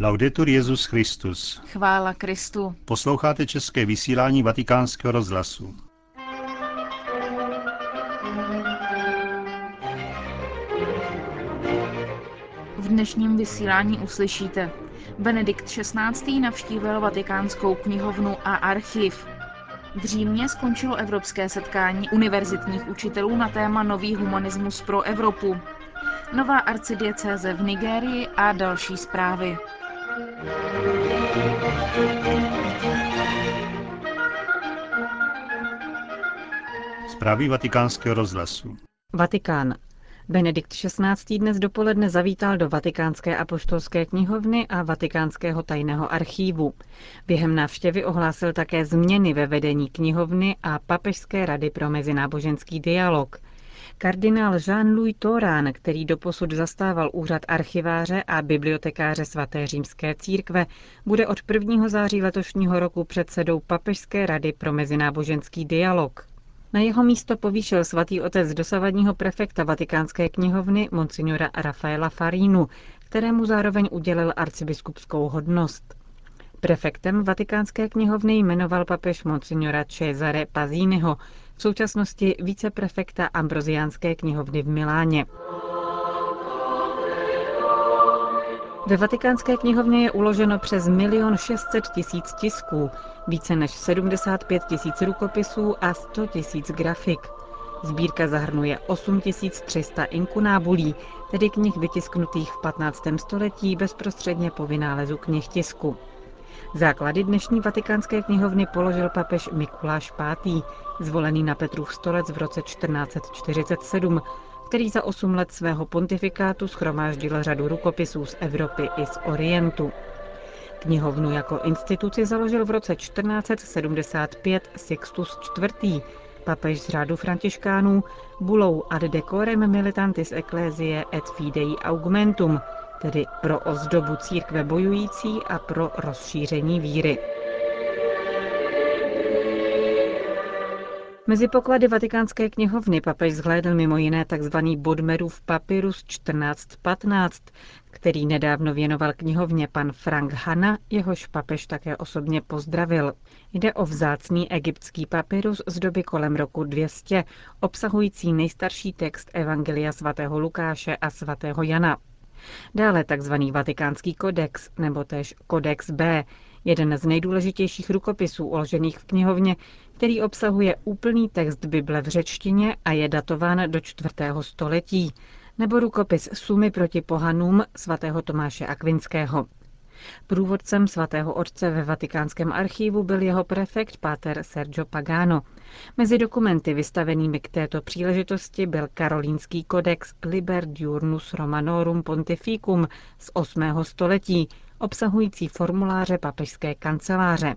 Laudetur Jezus Christus. Chvála Kristu. Posloucháte české vysílání Vatikánského rozhlasu. V dnešním vysílání uslyšíte. Benedikt XVI. navštívil Vatikánskou knihovnu a archiv. V Římě skončilo evropské setkání univerzitních učitelů na téma Nový humanismus pro Evropu. Nová arcidiecéze v Nigérii a další zprávy. Zprávy vatikánského rozhlasu. Vatikán. Benedikt XVI. dnes dopoledne zavítal do Vatikánské apoštolské knihovny a Vatikánského tajného archívu. Během návštěvy ohlásil také změny ve vedení knihovny a Papežské rady pro mezináboženský dialog. Kardinál Jean-Louis Torán, který doposud zastával úřad archiváře a bibliotekáře svaté římské církve, bude od 1. září letošního roku předsedou Papežské rady pro mezináboženský dialog. Na jeho místo povýšil svatý otec dosavadního prefekta Vatikánské knihovny monsignora Rafaela Farinu, kterému zároveň udělil arcibiskupskou hodnost. Prefektem Vatikánské knihovny jmenoval papež monsignora Cesare Pazínyho, v současnosti viceprefekta Ambroziánské knihovny v Miláně. Ve vatikánské knihovně je uloženo přes 1 600 tisíc tisků, více než 75 tisíc rukopisů a 100 tisíc grafik. Sbírka zahrnuje 8300 inkunábulí, tedy knih vytisknutých v 15. století bezprostředně po vynálezu knih tisku. Základy dnešní vatikánské knihovny položil papež Mikuláš V., zvolený na Petrův stolec v roce 1447, který za osm let svého pontifikátu schromáždil řadu rukopisů z Evropy i z Orientu. Knihovnu jako instituci založil v roce 1475 Sixtus IV., papež z řádu františkánů, bulou ad decorem militantis ecclesiae et fidei augmentum, tedy pro ozdobu církve bojující a pro rozšíření víry. Mezi poklady vatikánské knihovny papež zhlédl mimo jiné tzv. Bodmerův papyrus 1415, který nedávno věnoval knihovně pan Frank Hanna, jehož papež také osobně pozdravil. Jde o vzácný egyptský papyrus z doby kolem roku 200, obsahující nejstarší text Evangelia svatého Lukáše a svatého Jana. Dále tzv. Vatikánský kodex, nebo též Kodex B, jeden z nejdůležitějších rukopisů uložených v knihovně, který obsahuje úplný text Bible v řečtině a je datován do čtvrtého století, nebo rukopis Sumy proti pohanům svatého Tomáše Akvinského. Průvodcem svatého otce ve vatikánském archívu byl jeho prefekt páter Sergio Pagano. Mezi dokumenty vystavenými k této příležitosti byl karolínský kodex Liber Diurnus Romanorum Pontificum z 8. století, obsahující formuláře papežské kanceláře.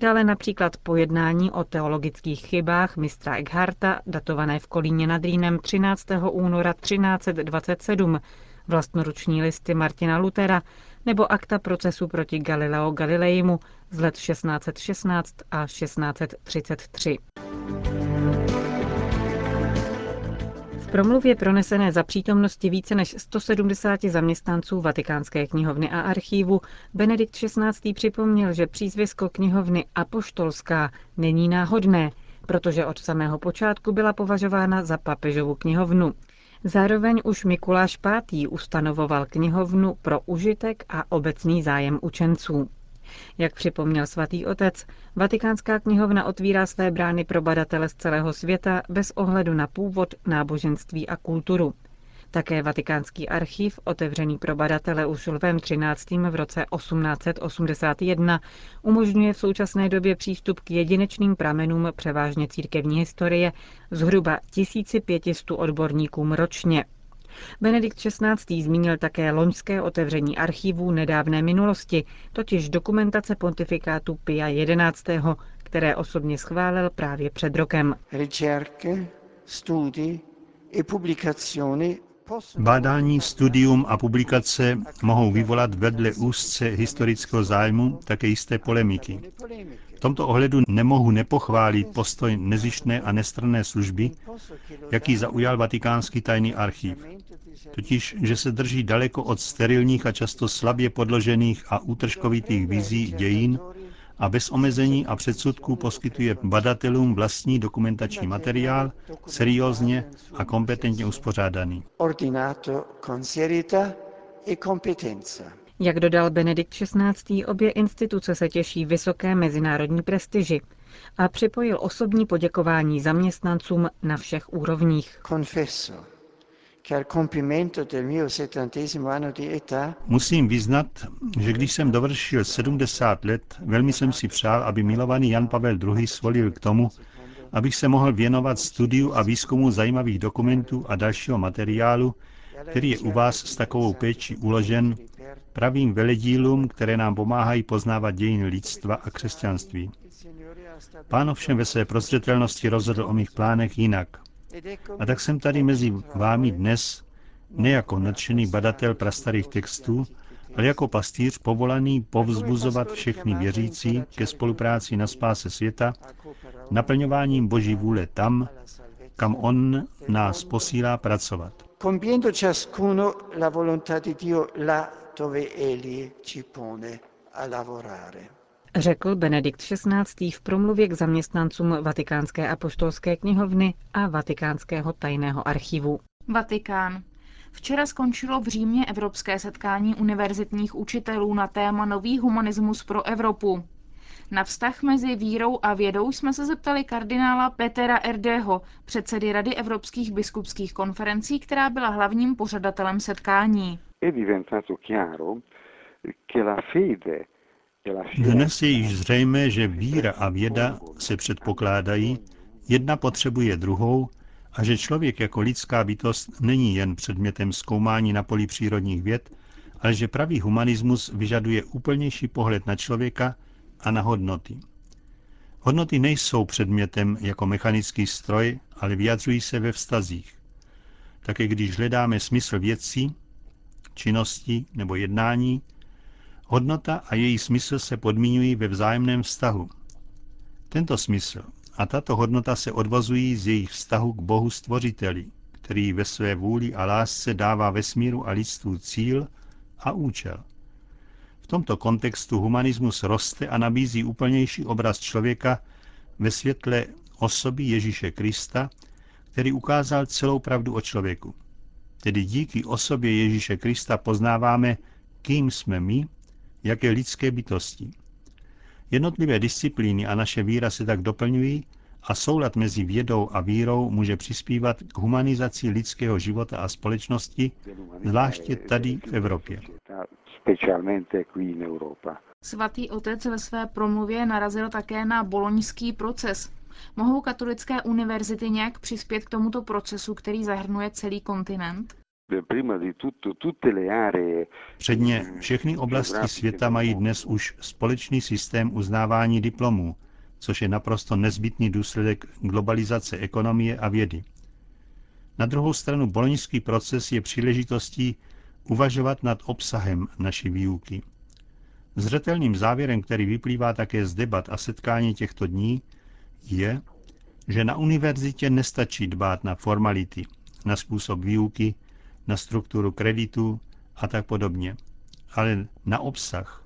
Dále například pojednání o teologických chybách mistra Eckharta, datované v Kolíně nad Rýnem 13. února 1327, vlastnoruční listy Martina Lutera nebo akta procesu proti Galileo Galileimu z let 1616 a 1633. V promluvě pronesené za přítomnosti více než 170 zaměstnanců Vatikánské knihovny a archívu Benedikt XVI. připomněl, že přízvisko knihovny Apoštolská není náhodné, protože od samého počátku byla považována za papežovu knihovnu. Zároveň už Mikuláš V. ustanovoval knihovnu pro užitek a obecný zájem učenců. Jak připomněl svatý otec, Vatikánská knihovna otvírá své brány pro badatele z celého světa bez ohledu na původ, náboženství a kulturu. Také Vatikánský archiv, otevřený pro badatele už Lvem 13. v roce 1881, umožňuje v současné době přístup k jedinečným pramenům převážně církevní historie zhruba 1500 odborníkům ročně. Benedikt XVI. zmínil také loňské otevření archivů nedávné minulosti, totiž dokumentace pontifikátu Pia XI., které osobně schválil právě před rokem. Bádání, studium a publikace mohou vyvolat vedle úzce historického zájmu také jisté polemiky. V tomto ohledu nemohu nepochválit postoj nezištné a nestranné služby, jaký zaujal Vatikánský tajný archiv. totiž, že se drží daleko od sterilních a často slabě podložených a útržkovitých vizí dějin a bez omezení a předsudků poskytuje badatelům vlastní dokumentační materiál, seriózně a kompetentně uspořádaný. Jak dodal Benedikt XVI., obě instituce se těší vysoké mezinárodní prestiži a připojil osobní poděkování zaměstnancům na všech úrovních. Musím vyznat, že když jsem dovršil 70 let, velmi jsem si přál, aby milovaný Jan Pavel II. svolil k tomu, abych se mohl věnovat studiu a výzkumu zajímavých dokumentů a dalšího materiálu, který je u vás s takovou péčí uložen, pravým veledílům, které nám pomáhají poznávat dějiny lidstva a křesťanství. Pán ovšem ve své prostředitelnosti rozhodl o mých plánech jinak. A tak jsem tady mezi vámi dnes ne jako nadšený badatel prastarých textů, ale jako pastýř povolaný povzbuzovat všechny věřící ke spolupráci na spáse světa, naplňováním Boží vůle tam, kam On nás posílá pracovat. La volontà di Dio là dove Egli ci pone a lavorare řekl Benedikt XVI. v promluvě k zaměstnancům Vatikánské apoštolské knihovny a Vatikánského tajného archivu. Vatikán. Včera skončilo v Římě Evropské setkání univerzitních učitelů na téma Nový humanismus pro Evropu. Na vztah mezi vírou a vědou jsme se zeptali kardinála Petera Erdého, předsedy Rady evropských biskupských konferencí, která byla hlavním pořadatelem setkání. Dnes je již zřejmé, že víra a věda se předpokládají, jedna potřebuje druhou a že člověk jako lidská bytost není jen předmětem zkoumání na poli přírodních věd, ale že pravý humanismus vyžaduje úplnější pohled na člověka a na hodnoty. Hodnoty nejsou předmětem jako mechanický stroj, ale vyjadřují se ve vztazích. Také když hledáme smysl věcí, činnosti nebo jednání, Hodnota a její smysl se podmínují ve vzájemném vztahu. Tento smysl a tato hodnota se odvozují z jejich vztahu k Bohu Stvořiteli, který ve své vůli a lásce dává vesmíru a lidstvu cíl a účel. V tomto kontextu humanismus roste a nabízí úplnější obraz člověka ve světle osoby Ježíše Krista, který ukázal celou pravdu o člověku. Tedy díky osobě Ježíše Krista poznáváme, kým jsme my jaké lidské bytosti. Jednotlivé disciplíny a naše víra se tak doplňují a soulad mezi vědou a vírou může přispívat k humanizaci lidského života a společnosti, zvláště tady v Evropě. Svatý otec ve své promluvě narazil také na boloňský proces. Mohou katolické univerzity nějak přispět k tomuto procesu, který zahrnuje celý kontinent? Předně všechny oblasti světa mají dnes už společný systém uznávání diplomů, což je naprosto nezbytný důsledek globalizace ekonomie a vědy. Na druhou stranu boloňský proces je příležitostí uvažovat nad obsahem naší výuky. Zřetelným závěrem, který vyplývá také z debat a setkání těchto dní, je, že na univerzitě nestačí dbát na formality, na způsob výuky, na strukturu kreditu a tak podobně, ale na obsah.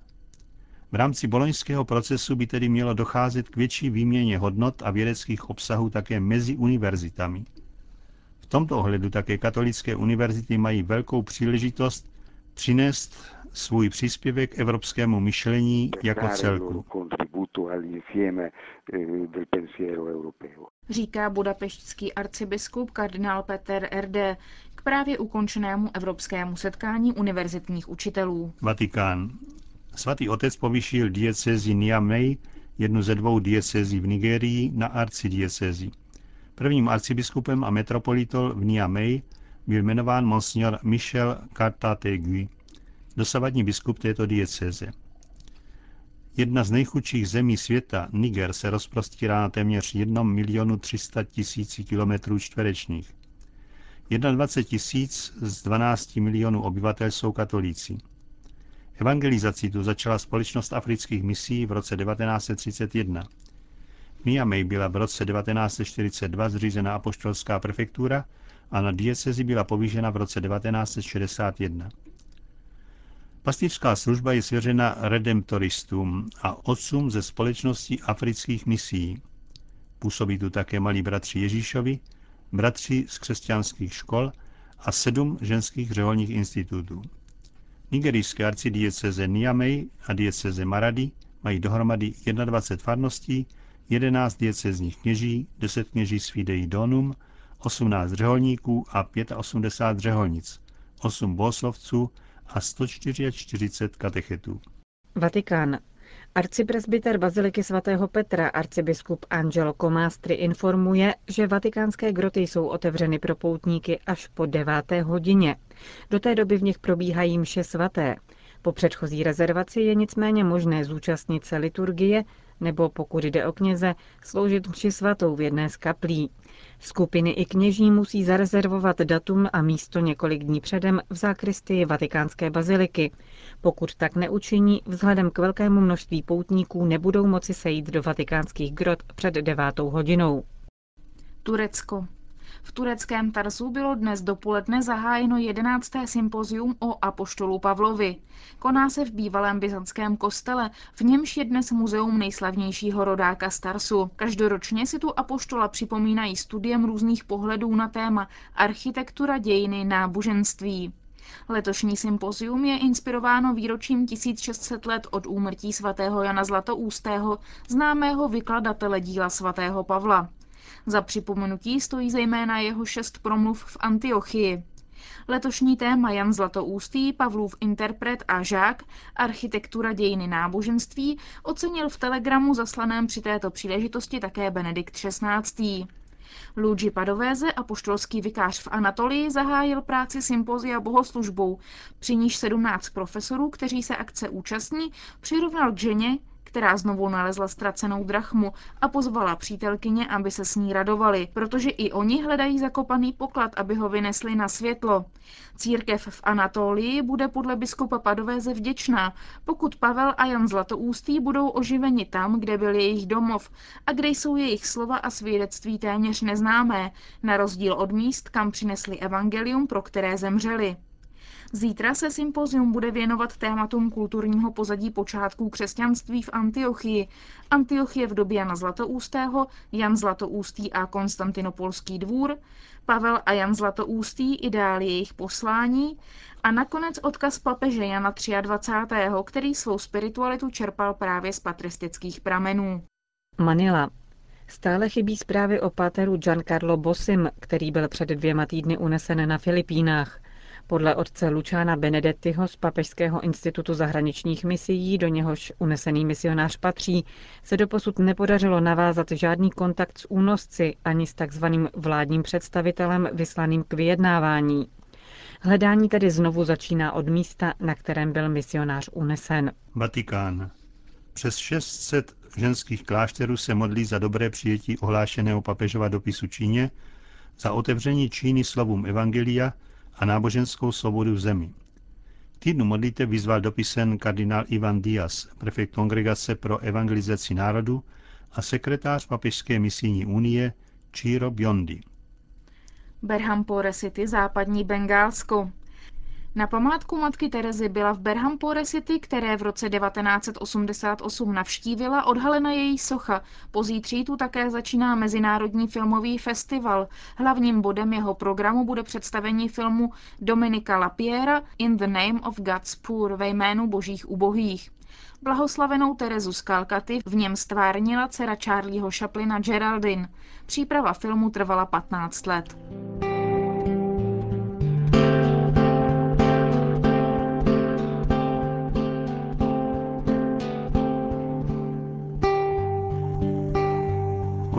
V rámci boloňského procesu by tedy mělo docházet k větší výměně hodnot a vědeckých obsahů také mezi univerzitami. V tomto ohledu také katolické univerzity mají velkou příležitost přinést svůj příspěvek evropskému myšlení jako celku. Říká budapeštský arcibiskup kardinál Peter R.D. právě ukončenému evropskému setkání univerzitních učitelů. Vatikán. Svatý otec povýšil diecezi Niamey, jednu ze dvou diecezí v Nigerii, na arcidiecezi. Prvním arcibiskupem a metropolitol v Niamey byl jmenován monsignor Michel Cartategui dosavadní biskup této diecéze. Jedna z nejchudších zemí světa, Niger, se rozprostírá na téměř 1 milionu 300 tisíci kilometrů čtverečních. 21 tisíc z 12 milionů obyvatel jsou katolíci. Evangelizací tu začala společnost afrických misí v roce 1931. V Niamey byla v roce 1942 zřízena apoštolská prefektura a na diecezi byla povýšena v roce 1961. Pastýřská služba je svěřena redemptoristům a otcům ze společnosti afrických misí. Působí tu také malí bratři Ježíšovi, bratři z křesťanských škol a sedm ženských řeholních institutů. Nigerijské arcidieceze Niamey a dieceze Maradi mají dohromady 21 farností, 11 diecezních kněží, 10 kněží z Fidei Donum, 18 řeholníků a 85 řeholnic, 8 bohoslovců a 144 katechetů. Vatikán. Arcipresbyter Baziliky svatého Petra, arcibiskup Angelo Comastri informuje, že vatikánské groty jsou otevřeny pro poutníky až po deváté hodině. Do té doby v nich probíhají mše svaté. Po předchozí rezervaci je nicméně možné zúčastnit se liturgie nebo pokud jde o kněze, sloužit mši svatou v jedné z kaplí. Skupiny i kněží musí zarezervovat datum a místo několik dní předem v zákristii vatikánské baziliky. Pokud tak neučiní, vzhledem k velkému množství poutníků nebudou moci sejít do vatikánských grot před devátou hodinou. Turecko. V tureckém Tarsu bylo dnes dopoledne zahájeno 11. sympozium o apoštolu Pavlovi. Koná se v bývalém byzantském kostele, v němž je dnes muzeum nejslavnějšího rodáka z Tarsu. Každoročně si tu apoštola připomínají studiem různých pohledů na téma architektura, dějiny, náboženství. Letošní sympozium je inspirováno výročím 1600 let od úmrtí svatého Jana Zlatoústého, známého vykladatele díla svatého Pavla. Za připomenutí stojí zejména jeho šest promluv v Antiochii. Letošní téma Jan Zlatoústý, Pavlův interpret a žák, architektura dějiny náboženství, ocenil v telegramu zaslaném při této příležitosti také Benedikt XVI. Luigi Padovéze, apoštolský vikář v Anatolii, zahájil práci sympozia bohoslužbou, při níž 17 profesorů, kteří se akce účastní, přirovnal k ženě, která znovu nalezla ztracenou drachmu a pozvala přítelkyně, aby se s ní radovali, protože i oni hledají zakopaný poklad, aby ho vynesli na světlo. Církev v Anatolii bude podle biskupa Padovéze vděčná, pokud Pavel a Jan Zlatoústý budou oživeni tam, kde byl jejich domov a kde jsou jejich slova a svědectví téměř neznámé, na rozdíl od míst, kam přinesli evangelium, pro které zemřeli. Zítra se sympozium bude věnovat tématům kulturního pozadí počátků křesťanství v Antiochii. Antiochie v době Jana Zlatoústého, Jan Zlatoústý a Konstantinopolský dvůr, Pavel a Jan Zlatoústý, ideály jejich poslání a nakonec odkaz papeže Jana 23., který svou spiritualitu čerpal právě z patristických pramenů. Manila. Stále chybí zprávy o páteru Giancarlo Bosim, který byl před dvěma týdny unesen na Filipínách. Podle otce Lučána Benedettiho z Papežského institutu zahraničních misií, do něhož unesený misionář patří, se doposud nepodařilo navázat žádný kontakt s únosci ani s takzvaným vládním představitelem vyslaným k vyjednávání. Hledání tedy znovu začíná od místa, na kterém byl misionář unesen. Vatikán. Přes 600 ženských klášterů se modlí za dobré přijetí ohlášeného papežova dopisu Číně, za otevření Číny slovům Evangelia a náboženskou svobodu v zemi. K týdnu modliteb vyzval dopisen kardinál Ivan Díaz, prefekt Kongregace pro evangelizaci národu a sekretář Papežské misijní unie Číro Biondi. Berhampore City, západní Bengálsko. Na památku matky Terezy byla v Berhampore City, které v roce 1988 navštívila, odhalena její socha. Pozítří tu také začíná Mezinárodní filmový festival. Hlavním bodem jeho programu bude představení filmu Dominika Lapiera In the Name of God's Poor ve jménu božích ubohých. Blahoslavenou Terezu z Kalkaty v něm stvárnila dcera Charlieho Chaplina Geraldine. Příprava filmu trvala 15 let.